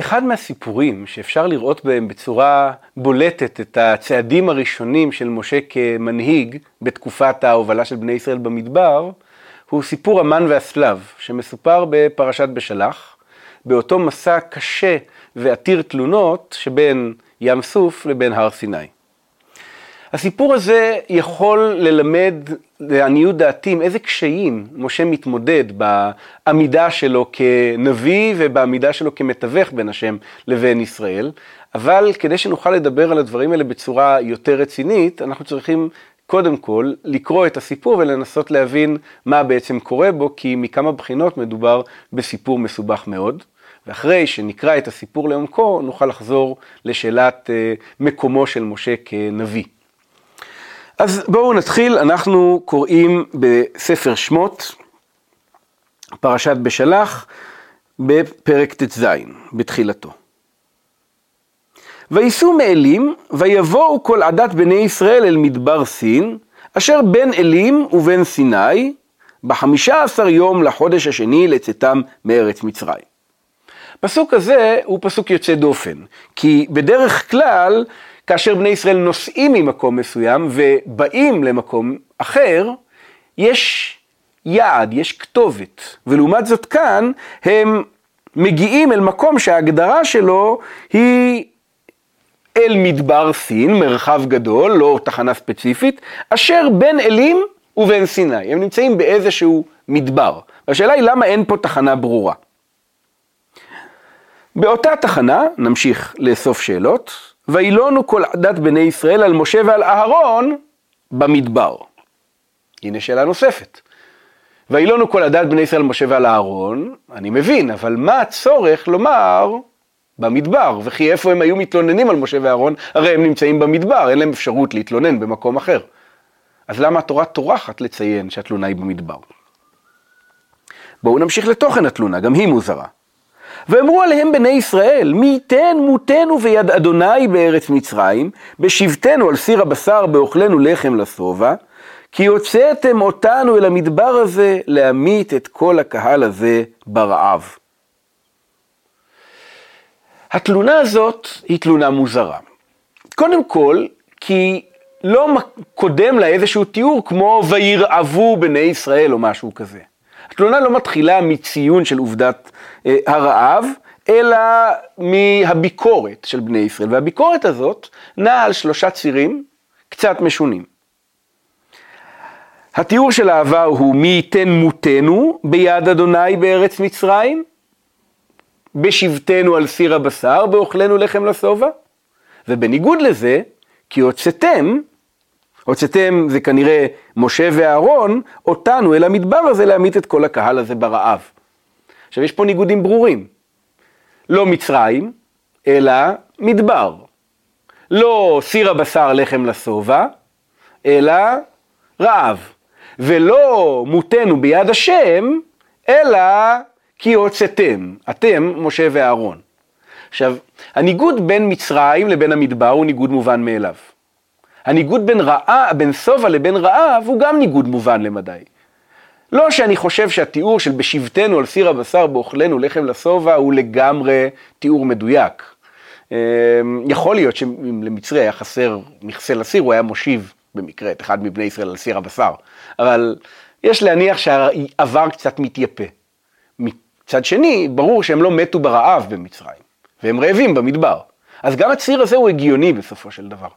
אחד מהסיפורים שאפשר לראות בהם בצורה בולטת את הצעדים הראשונים של משה כמנהיג בתקופת ההובלה של בני ישראל במדבר, הוא סיפור המן והסלב, שמסופר בפרשת בשלח, באותו מסע קשה ועתיר תלונות שבין ים סוף לבין הר סיני. הסיפור הזה יכול ללמד, לעניות דעתי, עם איזה קשיים משה מתמודד בעמידה שלו כנביא ובעמידה שלו כמתווך בין השם לבין ישראל, אבל כדי שנוכל לדבר על הדברים האלה בצורה יותר רצינית, אנחנו צריכים קודם כל לקרוא את הסיפור ולנסות להבין מה בעצם קורה בו, כי מכמה בחינות מדובר בסיפור מסובך מאוד. ואחרי שנקרא את הסיפור לעומקו, נוכל לחזור לשאלת אה, מקומו של משה כנביא. אז בואו נתחיל, אנחנו קוראים בספר שמות, פרשת בשלח, בפרק ט"ז, בתחילתו. וייסעו מאלים, ויבואו כל עדת בני ישראל אל מדבר סין, אשר בין אלים ובין סיני, בחמישה עשר יום לחודש השני לצאתם מארץ מצרים. פסוק הזה הוא פסוק יוצא דופן, כי בדרך כלל כאשר בני ישראל נוסעים ממקום מסוים ובאים למקום אחר, יש יעד, יש כתובת, ולעומת זאת כאן הם מגיעים אל מקום שההגדרה שלו היא אל מדבר סין, מרחב גדול, לא תחנה ספציפית, אשר בין אלים ובין סיני. הם נמצאים באיזשהו מדבר. והשאלה היא למה אין פה תחנה ברורה. באותה תחנה, נמשיך לאסוף שאלות, וילונו כל עדת בני ישראל על משה ועל אהרון במדבר. הנה שאלה נוספת. וילונו כל עדת בני ישראל על משה ועל אהרון, אני מבין, אבל מה הצורך לומר במדבר? וכי איפה הם היו מתלוננים על משה ואהרון? הרי הם נמצאים במדבר, אין להם אפשרות להתלונן במקום אחר. אז למה התורה טורחת לציין שהתלונה היא במדבר? בואו נמשיך לתוכן התלונה, גם היא מוזרה. ואמרו עליהם בני ישראל, מי ייתן מותנו ויד אדוני בארץ מצרים, בשבתנו על סיר הבשר באוכלנו לחם לשובע, כי הוצאתם אותנו אל המדבר הזה להמית את כל הקהל הזה ברעב. התלונה הזאת היא תלונה מוזרה. קודם כל, כי לא קודם לה איזשהו תיאור כמו וירעבו בני ישראל או משהו כזה. התלונה לא מתחילה מציון של עובדת אה, הרעב, אלא מהביקורת של בני ישראל. והביקורת הזאת נעה על שלושה צירים קצת משונים. התיאור של העבר הוא מי ייתן מותנו ביד אדוני בארץ מצרים, בשבתנו על סיר הבשר, באוכלנו לחם לשובע, ובניגוד לזה, כי הוצאתם הוצאתם, זה כנראה משה ואהרון, אותנו אל המדבר הזה להמית את כל הקהל הזה ברעב. עכשיו יש פה ניגודים ברורים. לא מצרים, אלא מדבר. לא סיר הבשר לחם לשובע, אלא רעב. ולא מותנו ביד השם, אלא כי הוצאתם, אתם, משה ואהרון. עכשיו, הניגוד בין מצרים לבין המדבר הוא ניגוד מובן מאליו. הניגוד בין רעה, בין שובע לבין רעב הוא גם ניגוד מובן למדי. לא שאני חושב שהתיאור של בשבתנו על סיר הבשר באוכלנו לחם לשובע הוא לגמרי תיאור מדויק. אמ, יכול להיות שאם למצרי היה חסר מכסה לסיר, הוא היה מושיב במקרה את אחד מבני ישראל על סיר הבשר. אבל יש להניח שהעבר קצת מתייפה. מצד שני, ברור שהם לא מתו ברעב במצרים, והם רעבים במדבר. אז גם הציר הזה הוא הגיוני בסופו של דבר.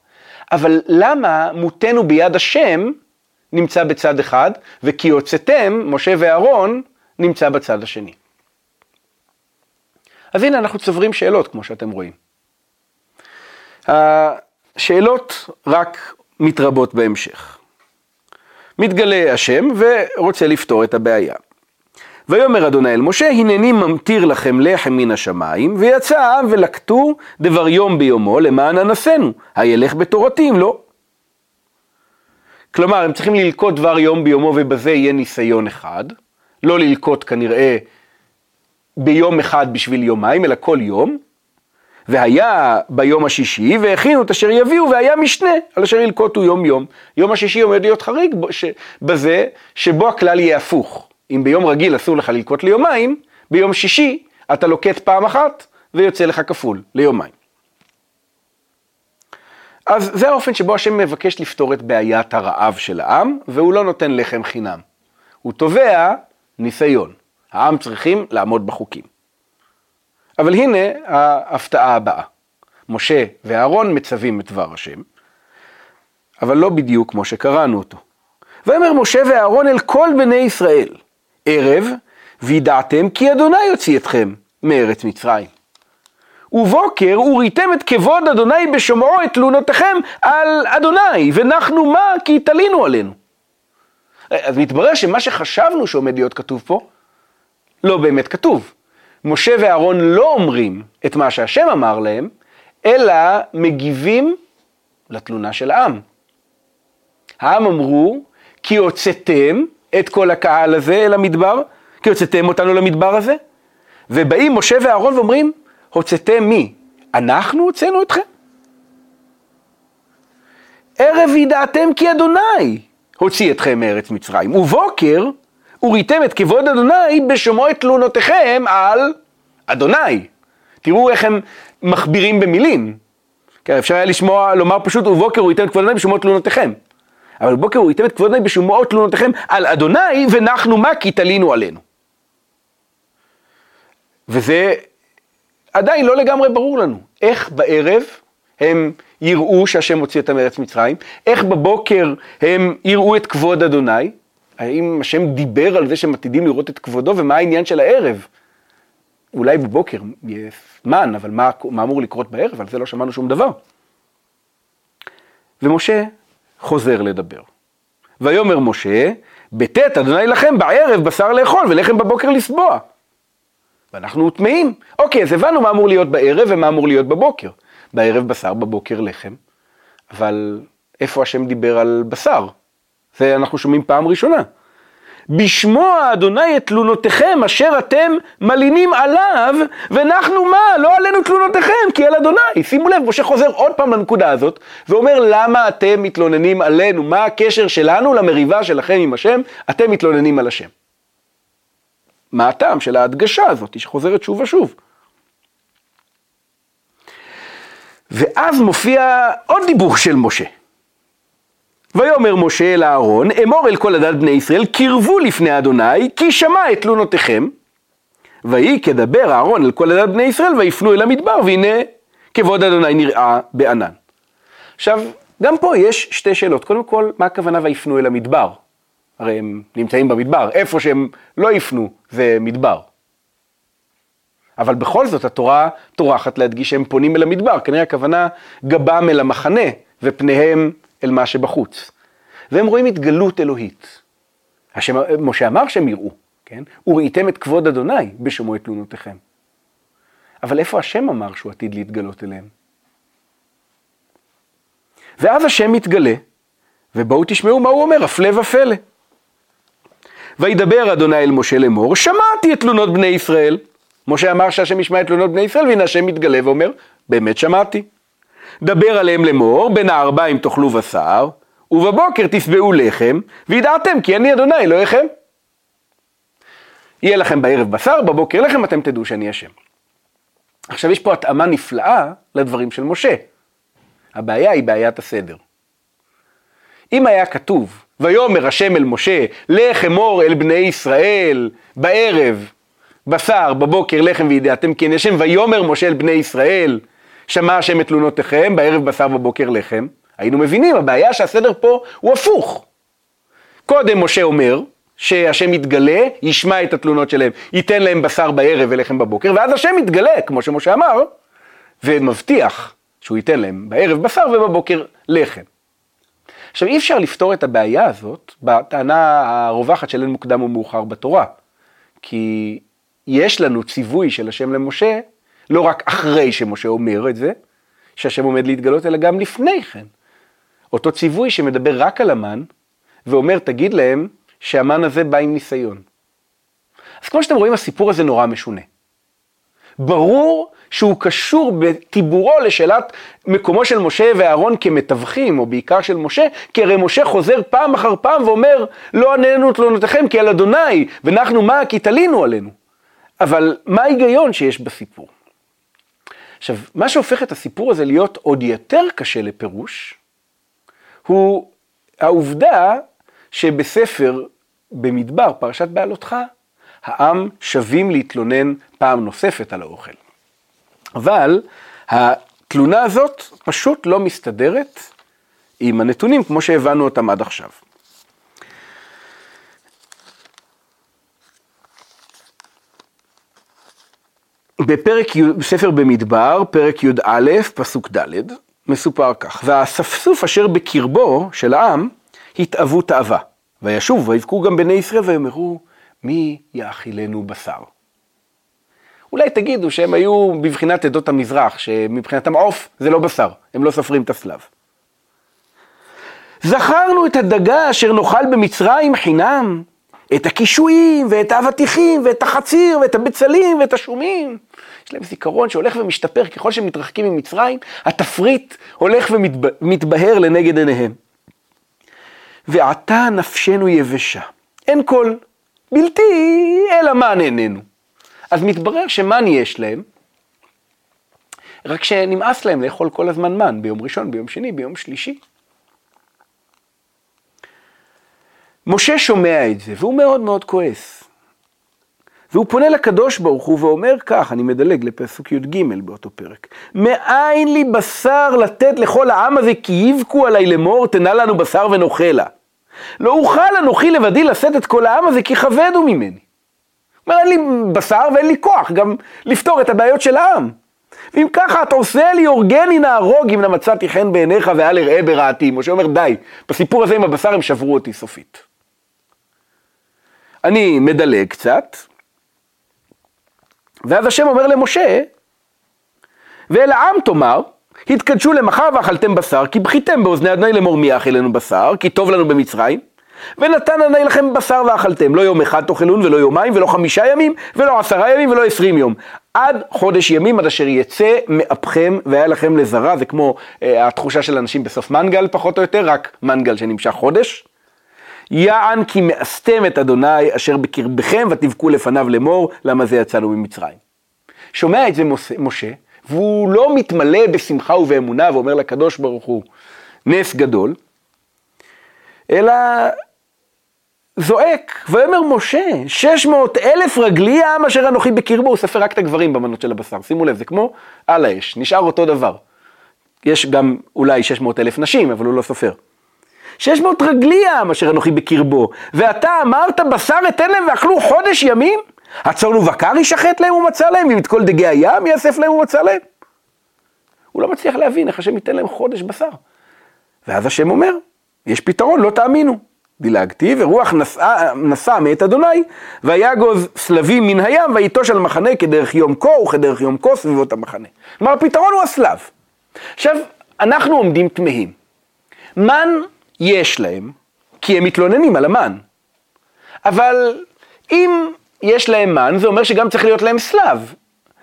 אבל למה מותנו ביד השם נמצא בצד אחד, וכי הוצאתם, משה ואהרון, נמצא בצד השני? אז הנה אנחנו צוברים שאלות, כמו שאתם רואים. השאלות רק מתרבות בהמשך. מתגלה השם ורוצה לפתור את הבעיה. ויאמר אדוני אל משה, הנני ממטיר לכם לחם מן השמיים, ויצא העם ולקטו דבר יום ביומו למען אנסנו, הילך בתורתי אם לא. כלומר, הם צריכים ללקוט דבר יום ביומו ובזה יהיה ניסיון אחד, לא ללקוט כנראה ביום אחד בשביל יומיים, אלא כל יום. והיה ביום השישי, והכינו את אשר יביאו, והיה משנה על אשר ילקוטו יום יום. יום השישי עומד להיות חריג בזה שבו הכלל יהיה הפוך. אם ביום רגיל אסור לך ללקוט ליומיים, ביום שישי אתה לוקט פעם אחת ויוצא לך כפול ליומיים. אז זה האופן שבו השם מבקש לפתור את בעיית הרעב של העם, והוא לא נותן לחם חינם. הוא תובע ניסיון. העם צריכים לעמוד בחוקים. אבל הנה ההפתעה הבאה. משה ואהרון מצווים את דבר השם, אבל לא בדיוק כמו שקראנו אותו. ויאמר משה ואהרון אל כל בני ישראל, ערב, וידעתם כי אדוני יוציא אתכם מארץ מצרים. ובוקר וריתם את כבוד אדוני בשומעו את תלונותיכם על אדוני, ונחנו מה כי תלינו עלינו. אז מתברר שמה שחשבנו שעומד להיות כתוב פה, לא באמת כתוב. משה ואהרון לא אומרים את מה שהשם אמר להם, אלא מגיבים לתלונה של העם. העם אמרו, כי הוצאתם את כל הקהל הזה אל המדבר, כי הוצאתם אותנו למדבר הזה, ובאים משה ואהרון ואומרים, הוצאתם מי? אנחנו הוצאנו אתכם? ערב ידעתם כי אדוני הוציא אתכם מארץ מצרים, ובוקר וריתם את כבוד אדוני בשומעו את תלונותיכם על אדוני. תראו איך הם מכבירים במילים. כן, אפשר היה לשמוע, לומר פשוט, ובוקר ייתן את כבוד אדוני בשומעו תלונותיכם. אבל בבוקר הוא ייתן את כבוד אדוני בשומעו תלונותיכם על אדוני, ונחנו מה כי תלינו עלינו. וזה עדיין לא לגמרי ברור לנו. איך בערב הם יראו שהשם הוציא אותם מארץ מצרים? איך בבוקר הם יראו את כבוד אדוני? האם השם דיבר על זה שהם עתידים לראות את כבודו, ומה העניין של הערב? אולי בבוקר יהיה זמן, אבל מה, מה אמור לקרות בערב? על זה לא שמענו שום דבר. ומשה חוזר לדבר. ויאמר משה, בטית אדוני לכם בערב בשר לאכול ולחם בבוקר לסבוע. ואנחנו טמאים. אוקיי, אז הבנו מה אמור להיות בערב ומה אמור להיות בבוקר. בערב בשר, בבוקר לחם. אבל איפה השם דיבר על בשר? זה אנחנו שומעים פעם ראשונה. בשמוע אדוני את תלונותיכם אשר אתם מלינים עליו, ואנחנו מה? לא עלינו תלונותיכם, כי על אדוני. שימו לב, משה חוזר עוד פעם לנקודה הזאת, ואומר למה אתם מתלוננים עלינו? מה הקשר שלנו למריבה שלכם עם השם? אתם מתלוננים על השם. מה הטעם של ההדגשה הזאת שחוזרת שוב ושוב? ואז מופיע עוד דיבור של משה. ויאמר משה אל אהרון, אמור אל כל עדת בני ישראל, קרבו לפני אדוני, כי שמע את תלונותיכם. ויהי כדבר אהרון אל כל עדת בני ישראל, ויפנו אל המדבר, והנה כבוד אדוני נראה בענן. עכשיו, גם פה יש שתי שאלות. קודם כל, מה הכוונה ויפנו אל המדבר? הרי הם נמצאים במדבר, איפה שהם לא יפנו זה מדבר. אבל בכל זאת התורה טורחת להדגיש שהם פונים אל המדבר, כנראה הכוונה גבם אל המחנה ופניהם אל מה שבחוץ. והם רואים התגלות אלוהית. השם, משה אמר שהם יראו, כן? וראיתם את כבוד אדוני בשומעו את תלונותיכם. אבל איפה השם אמר שהוא עתיד להתגלות אליהם? ואז השם מתגלה, ובואו תשמעו מה הוא אומר, הפלא ופלא. וידבר אדוני אל משה לאמור, שמעתי את תלונות בני ישראל. משה אמר שהשם ישמע את תלונות בני ישראל, והנה השם מתגלה ואומר, באמת שמעתי. דבר עליהם לאמור, בין הארבעים תאכלו בשר, ובבוקר תשבעו לחם, וידעתם כי אני אדוני אלוהיכם. יהיה לכם בערב בשר, בבוקר לחם, אתם תדעו שאני השם. עכשיו יש פה התאמה נפלאה לדברים של משה. הבעיה היא בעיית הסדר. אם היה כתוב, ויאמר השם אל משה, לך אמור אל בני ישראל בערב בשר, בבוקר לחם וידעתם כי אני השם, ויאמר משה אל בני ישראל, שמע השם את תלונותיכם, בערב בשר בבוקר לחם, היינו מבינים, הבעיה שהסדר פה הוא הפוך. קודם משה אומר, שהשם יתגלה, ישמע את התלונות שלהם, ייתן להם בשר בערב ולחם בבוקר, ואז השם יתגלה, כמו שמשה אמר, ומבטיח שהוא ייתן להם בערב בשר ובבוקר לחם. עכשיו אי אפשר לפתור את הבעיה הזאת בטענה הרווחת של אין מוקדם ומאוחר בתורה, כי יש לנו ציווי של השם למשה לא רק אחרי שמשה אומר את זה, שהשם עומד להתגלות, אלא גם לפני כן. אותו ציווי שמדבר רק על המן, ואומר, תגיד להם שהמן הזה בא עם ניסיון. אז כמו שאתם רואים, הסיפור הזה נורא משונה. ברור שהוא קשור בטיבורו לשאלת מקומו של משה ואהרון כמתווכים, או בעיקר של משה, כי הרי משה חוזר פעם אחר פעם ואומר, לא עננו תלונותיכם כי על אדוני, ואנחנו מה כי תלינו עלינו. אבל מה ההיגיון שיש בסיפור? עכשיו, מה שהופך את הסיפור הזה להיות עוד יותר קשה לפירוש, הוא העובדה שבספר במדבר, פרשת בעלותך, העם שבים להתלונן פעם נוספת על האוכל. אבל התלונה הזאת פשוט לא מסתדרת עם הנתונים כמו שהבנו אותם עד עכשיו. בפרק, בספר במדבר, פרק י"א, פסוק ד', מסופר כך, והאספסוף אשר בקרבו של העם התאוו תאווה, וישוב ויבכו גם בני ישראל ויאמרו, מי יאכילנו בשר? אולי תגידו שהם היו בבחינת עדות המזרח, שמבחינתם עוף זה לא בשר, הם לא סופרים את הסלב. זכרנו את הדגה אשר נאכל במצרים חינם, את הקישואים ואת האבטיחים ואת החציר ואת הבצלים ואת השומים. יש להם זיכרון שהולך ומשתפר ככל שהם מתרחקים ממצרים, התפריט הולך ומתבהר לנגד עיניהם. ועתה נפשנו יבשה, אין כל, בלתי אלא מן איננו. אז מתברר שמן יש להם, רק שנמאס להם לאכול כל הזמן מן, ביום ראשון, ביום שני, ביום שלישי. משה שומע את זה, והוא מאוד מאוד כועס. והוא פונה לקדוש ברוך הוא ואומר כך, אני מדלג לפסוק י"ג באותו פרק, מאין לי בשר לתת לכל העם הזה כי יבכו עליי לאמור, תנה לנו בשר ונאכלה. לא אוכל אנוכי לבדי לשאת את כל העם הזה כי כבדו ממני. אומר, אין לי בשר ואין לי כוח גם לפתור את הבעיות של העם. ואם ככה אתה עושה לי הורגני נהרוג אם נמצאתי חן בעיניך ואל אראה ברעתי. משה אומר די, בסיפור הזה עם הבשר הם שברו אותי סופית. אני מדלג קצת, ואז השם אומר למשה, ואל העם תאמר, התקדשו למחר ואכלתם בשר, כי בכיתם באוזני אדוני לאמור מי יאכל לנו בשר, כי טוב לנו במצרים. ונתן אדוני לכם בשר ואכלתם, לא יום אחד תאכלון ולא יומיים ולא חמישה ימים ולא עשרה ימים ולא עשרים יום. עד חודש ימים עד אשר יצא מאפכם והיה לכם לזרה, זה כמו אה, התחושה של אנשים בסוף מנגל פחות או יותר, רק מנגל שנמשך חודש. יען כי מאסתם את אדוני אשר בקרבכם ותבכו לפניו לאמור, למה זה יצאנו ממצרים. שומע את זה משה, והוא לא מתמלא בשמחה ובאמונה ואומר לקדוש ברוך הוא, נס גדול, אלא זועק, ויאמר משה, שש מאות אלף רגלי העם אשר אנוכי בקרבו, הוא ספר רק את הגברים במנות של הבשר, שימו לב, זה כמו על האש, נשאר אותו דבר. יש גם אולי שש מאות אלף נשים, אבל הוא לא סופר. שש מאות רגלי העם אשר אנוכי בקרבו, ואתה אמרת בשר אתן להם ואכלו חודש ימים? הצאן ובקר ישחט להם ומצא להם, ואם את כל דגי הים יאסף להם ומצא להם. הוא לא מצליח להבין איך השם ייתן להם חודש בשר. ואז השם אומר, יש פתרון, לא תאמינו. דילגתי, ורוח נסע מאת אדוני, ויגוז סלבים מן הים, ויטוש על מחנה כדרך יום כה וכדרך יום כה סביבות המחנה. כלומר, הפתרון הוא הסלב. עכשיו, אנחנו עומדים תמהים. מן יש להם, כי הם מתלוננים על המן. אבל אם יש להם מן, זה אומר שגם צריך להיות להם סלב.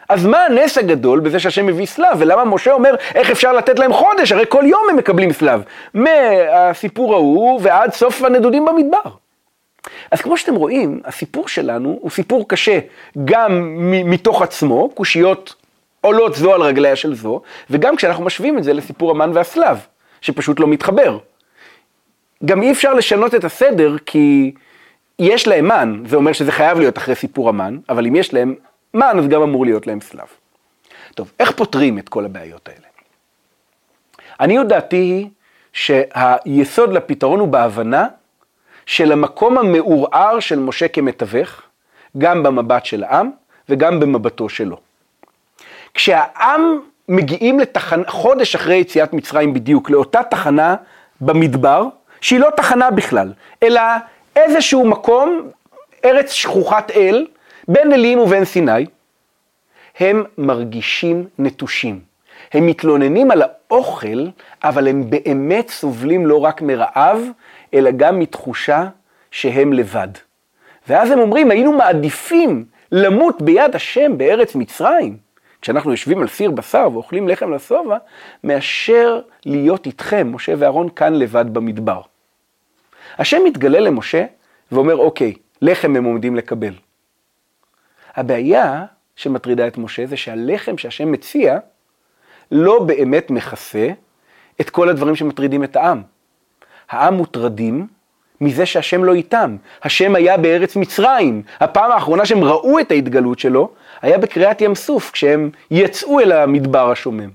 אז מה הנס הגדול בזה שהשם מביא סלב, ולמה משה אומר איך אפשר לתת להם חודש, הרי כל יום הם מקבלים סלב, מהסיפור ההוא ועד סוף הנדודים במדבר. אז כמו שאתם רואים, הסיפור שלנו הוא סיפור קשה גם מתוך עצמו, קושיות עולות זו על רגליה של זו, וגם כשאנחנו משווים את זה לסיפור המן והסלב, שפשוט לא מתחבר. גם אי אפשר לשנות את הסדר כי יש להם מן, זה אומר שזה חייב להיות אחרי סיפור המן, אבל אם יש להם מן, אז גם אמור להיות להם סלב. טוב, איך פותרים את כל הבעיות האלה? אני דעתי היא שהיסוד לפתרון הוא בהבנה של המקום המעורער של משה כמתווך, גם במבט של העם וגם במבטו שלו. כשהעם מגיעים לתחנה, חודש אחרי יציאת מצרים בדיוק, לאותה תחנה במדבר, שהיא לא תחנה בכלל, אלא איזשהו מקום, ארץ שכוחת אל, בין אלים ובין סיני, הם מרגישים נטושים. הם מתלוננים על האוכל, אבל הם באמת סובלים לא רק מרעב, אלא גם מתחושה שהם לבד. ואז הם אומרים, היינו מעדיפים למות ביד השם בארץ מצרים, כשאנחנו יושבים על סיר בשר ואוכלים לחם לשובע, מאשר להיות איתכם, משה ואהרון, כאן לבד במדבר. השם מתגלה למשה ואומר, אוקיי, לחם הם עומדים לקבל. הבעיה שמטרידה את משה זה שהלחם שהשם מציע לא באמת מכסה את כל הדברים שמטרידים את העם. העם מוטרדים מזה שהשם לא איתם. השם היה בארץ מצרים. הפעם האחרונה שהם ראו את ההתגלות שלו, היה בקריאת ים סוף, כשהם יצאו אל המדבר השומם.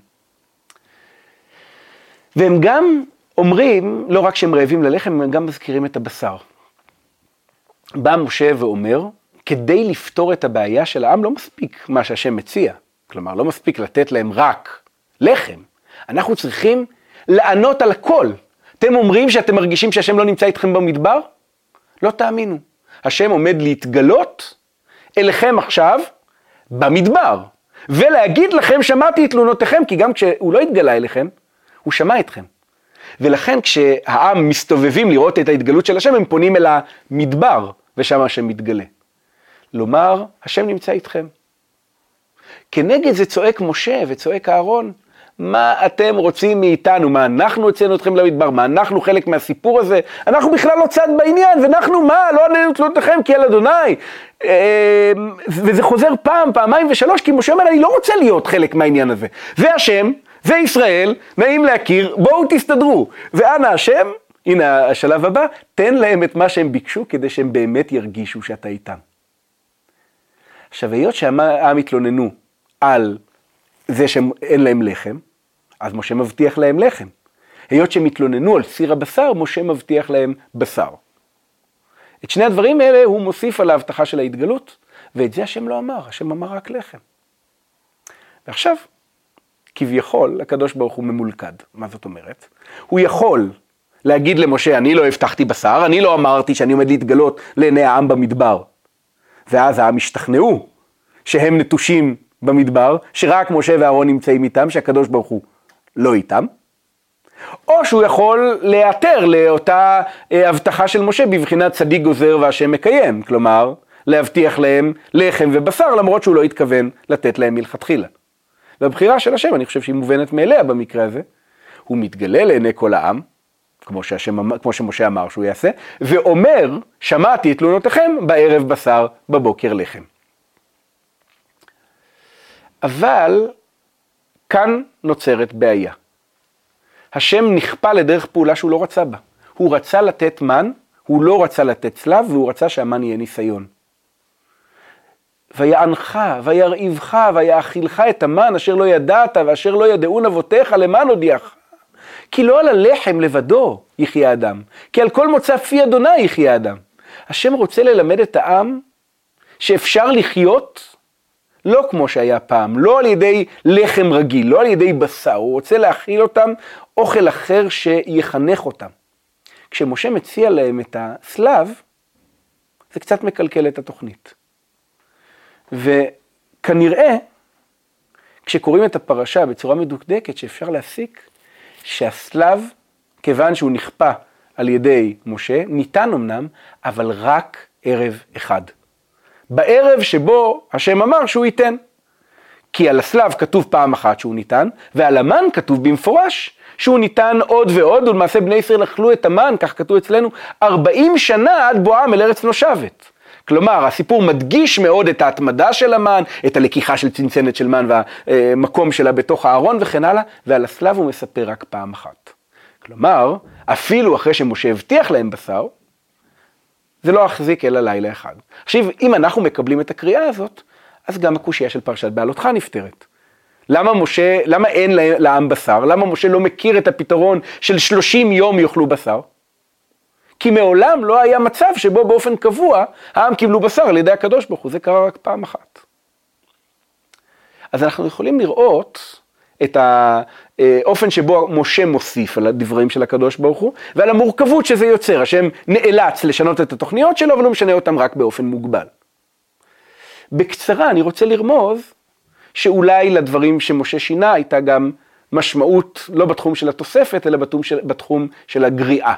והם גם אומרים, לא רק שהם רעבים ללחם, הם גם מזכירים את הבשר. בא משה ואומר, כדי לפתור את הבעיה של העם לא מספיק מה שהשם מציע. כלומר, לא מספיק לתת להם רק לחם. אנחנו צריכים לענות על הכל. אתם אומרים שאתם מרגישים שהשם לא נמצא איתכם במדבר? לא תאמינו. השם עומד להתגלות אליכם עכשיו במדבר, ולהגיד לכם שמעתי את תלונותיכם, כי גם כשהוא לא התגלה אליכם, הוא שמע אתכם. ולכן כשהעם מסתובבים לראות את ההתגלות של השם, הם פונים אל המדבר, ושם השם מתגלה. לומר, השם נמצא איתכם. כנגד זה צועק משה וצועק אהרון, מה אתם רוצים מאיתנו? מה אנחנו הוצאנו אתכם למדבר? מה אנחנו חלק מהסיפור הזה? אנחנו בכלל לא צד בעניין, ואנחנו מה? לא עלינו תלותיכם כי על אדוני. אה, וזה חוזר פעם, פעמיים ושלוש, כי משה אומר, אני לא רוצה להיות חלק מהעניין הזה. זה השם, זה ישראל, נעים להכיר, בואו תסתדרו. ואנא השם, הנה השלב הבא, תן להם את מה שהם ביקשו כדי שהם באמת ירגישו שאתה איתם. עכשיו, היות שהעם התלוננו על זה שאין להם לחם, אז משה מבטיח להם לחם. היות שהם התלוננו על סיר הבשר, משה מבטיח להם בשר. את שני הדברים האלה הוא מוסיף על ההבטחה של ההתגלות, ואת זה השם לא אמר, השם אמר רק לחם. ועכשיו, כביכול, הקדוש ברוך הוא ממולכד. מה זאת אומרת? הוא יכול להגיד למשה, אני לא הבטחתי בשר, אני לא אמרתי שאני עומד להתגלות לעיני העם במדבר. ואז העם השתכנעו שהם נטושים במדבר, שרק משה ואהרון נמצאים איתם, שהקדוש ברוך הוא לא איתם. או שהוא יכול להיעתר לאותה אה, הבטחה של משה בבחינת צדיק גוזר והשם מקיים, כלומר, להבטיח להם לחם ובשר למרות שהוא לא התכוון לתת להם מלכתחילה. והבחירה של השם, אני חושב שהיא מובנת מאליה במקרה הזה, הוא מתגלה לעיני כל העם, כמו, שהשם, כמו שמשה אמר שהוא יעשה, ואומר, שמעתי את תלונותיכם בערב בשר, בבוקר לחם. אבל כאן נוצרת בעיה. השם נכפה לדרך פעולה שהוא לא רצה בה. הוא רצה לתת מן, הוא לא רצה לתת צלב, והוא רצה שהמן יהיה ניסיון. ויענך, וירעיבך, ויאכילך את המן אשר לא ידעת, ואשר לא ידעון אבותיך, למען הודיעך. כי לא על הלחם לבדו יחיה אדם, כי על כל מוצא פי אדוני יחיה אדם. השם רוצה ללמד את העם שאפשר לחיות לא כמו שהיה פעם, לא על ידי לחם רגיל, לא על ידי בשר, הוא רוצה להכיל אותם אוכל אחר שיחנך אותם. כשמשה מציע להם את הסלב, זה קצת מקלקל את התוכנית. וכנראה, כשקוראים את הפרשה בצורה מדוקדקת, שאפשר להסיק שהסלב, כיוון שהוא נכפה על ידי משה, ניתן אמנם, אבל רק ערב אחד. בערב שבו השם אמר שהוא ייתן. כי על הסלב כתוב פעם אחת שהוא ניתן, ועל המן כתוב במפורש שהוא ניתן עוד ועוד, ולמעשה בני ישראל אכלו את המן, כך כתוב אצלנו, 40 שנה עד בואם אל ארץ נושבת. כלומר, הסיפור מדגיש מאוד את ההתמדה של המן, את הלקיחה של צנצנת של מן והמקום שלה בתוך הארון וכן הלאה, ועל הסלב הוא מספר רק פעם אחת. כלומר, אפילו אחרי שמשה הבטיח להם בשר, זה לא החזיק אלא לילה אחד. עכשיו, אם אנחנו מקבלים את הקריאה הזאת, אז גם הקושייה של פרשת בעלותך נפתרת. למה משה, למה אין לעם בשר? למה משה לא מכיר את הפתרון של 30 יום יאכלו בשר? כי מעולם לא היה מצב שבו באופן קבוע העם קיבלו בשר על ידי הקדוש ברוך הוא, זה קרה רק פעם אחת. אז אנחנו יכולים לראות את האופן שבו משה מוסיף על הדברים של הקדוש ברוך הוא, ועל המורכבות שזה יוצר. השם נאלץ לשנות את התוכניות שלו, אבל הוא משנה אותן רק באופן מוגבל. בקצרה, אני רוצה לרמוז שאולי לדברים שמשה שינה הייתה גם משמעות לא בתחום של התוספת, אלא בתחום של, בתחום של הגריעה.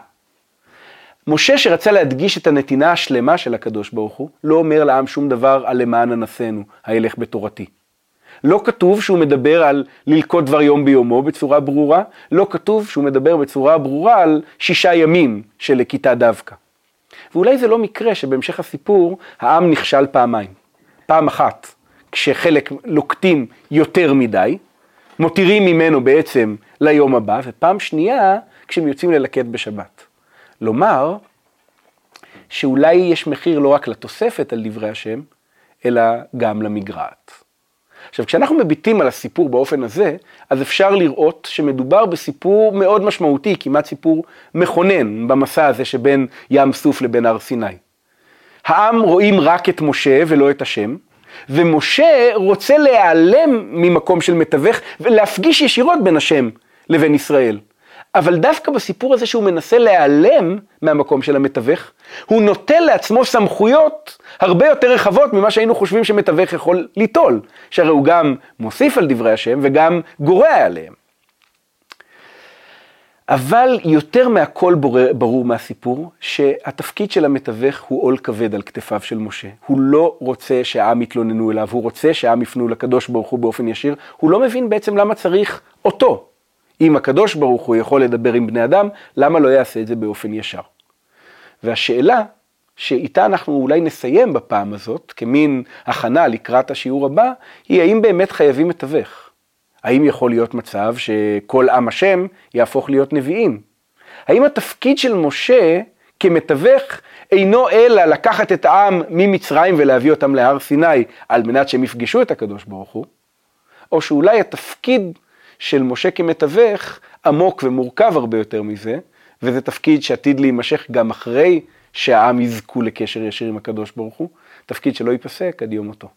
משה שרצה להדגיש את הנתינה השלמה של הקדוש ברוך הוא, לא אומר לעם שום דבר על למען אנסינו, הילך בתורתי. לא כתוב שהוא מדבר על ללקוט דבר יום ביומו בצורה ברורה, לא כתוב שהוא מדבר בצורה ברורה על שישה ימים של לכיתה דווקא. ואולי זה לא מקרה שבהמשך הסיפור העם נכשל פעמיים. פעם אחת, כשחלק לוקטים יותר מדי, מותירים ממנו בעצם ליום הבא, ופעם שנייה כשהם יוצאים ללקט בשבת. לומר שאולי יש מחיר לא רק לתוספת על דברי השם, אלא גם למגרעת. עכשיו, כשאנחנו מביטים על הסיפור באופן הזה, אז אפשר לראות שמדובר בסיפור מאוד משמעותי, כמעט סיפור מכונן במסע הזה שבין ים סוף לבין הר סיני. העם רואים רק את משה ולא את השם, ומשה רוצה להיעלם ממקום של מתווך ולהפגיש ישירות בין השם לבין ישראל. אבל דווקא בסיפור הזה שהוא מנסה להיעלם מהמקום של המתווך, הוא נוטל לעצמו סמכויות הרבה יותר רחבות ממה שהיינו חושבים שמתווך יכול ליטול, שהרי הוא גם מוסיף על דברי השם וגם גורע עליהם. אבל יותר מהכל ברור, ברור מהסיפור, שהתפקיד של המתווך הוא עול כבד על כתפיו של משה. הוא לא רוצה שהעם יתלוננו אליו, הוא רוצה שהעם יפנו לקדוש ברוך הוא באופן ישיר, הוא לא מבין בעצם למה צריך אותו. אם הקדוש ברוך הוא יכול לדבר עם בני אדם, למה לא יעשה את זה באופן ישר? והשאלה שאיתה אנחנו אולי נסיים בפעם הזאת, כמין הכנה לקראת השיעור הבא, היא האם באמת חייבים מתווך? האם יכול להיות מצב שכל עם השם יהפוך להיות נביאים? האם התפקיד של משה כמתווך אינו אלא לקחת את העם ממצרים ולהביא אותם להר סיני על מנת שהם יפגשו את הקדוש ברוך הוא? או שאולי התפקיד של משה כמתווך עמוק ומורכב הרבה יותר מזה, וזה תפקיד שעתיד להימשך גם אחרי שהעם יזכו לקשר ישיר עם הקדוש ברוך הוא, תפקיד שלא ייפסק עד יום מותו.